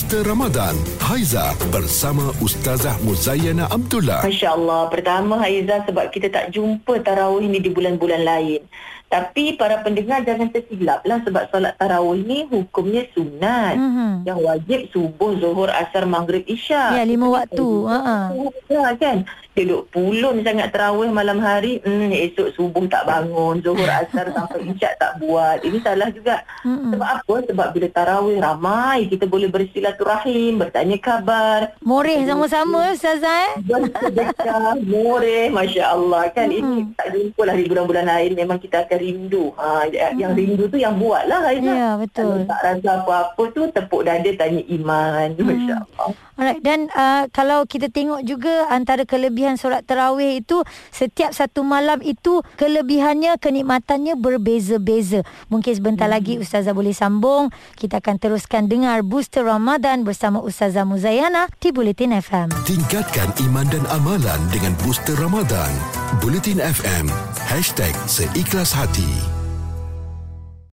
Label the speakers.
Speaker 1: Booster Ramadan. Haiza bersama Ustazah Muzayana Abdullah.
Speaker 2: Masya Allah. Pertama Haiza sebab kita tak jumpa tarawih ni di bulan-bulan lain. Tapi para pendengar jangan tersilap lah sebab solat tarawih ni hukumnya sunat. Mm-hmm. Yang wajib subuh, zuhur, asar, maghrib, isyak.
Speaker 3: Ya, lima waktu. Ha
Speaker 2: Ya, kan? Duduk pulun sangat tarawih malam hari. Hmm, esok subuh tak bangun. Zuhur, asar sampai isyak tak buat. Ini salah juga. Mm-hmm. Sebab apa? Sebab bila tarawih ramai, kita boleh bersilaturahim, bertanya kabar.
Speaker 3: Moreh sama-sama Ustazah eh?
Speaker 2: Bersedekah, moreh. Masya Allah. Kan mm-hmm. ini tak jumpa lah di bulan-bulan lain. Memang kita akan rindu. Ha, yang hmm. rindu tu yang buat lah.
Speaker 3: Ya, betul.
Speaker 2: Kalau tak rasa apa-apa tu, tepuk dada tanya iman. Hmm. Masya Allah.
Speaker 3: Alright. Dan uh, kalau kita tengok juga antara kelebihan solat terawih itu, setiap satu malam itu kelebihannya, kenikmatannya berbeza-beza. Mungkin sebentar hmm. lagi Ustazah boleh sambung. Kita akan teruskan dengar Booster Ramadan bersama Ustazah Muzayana di Bulletin FM.
Speaker 1: Tingkatkan iman dan amalan dengan Booster Ramadan. Bulletin FM. Hashtag Seikhlas Hati. thì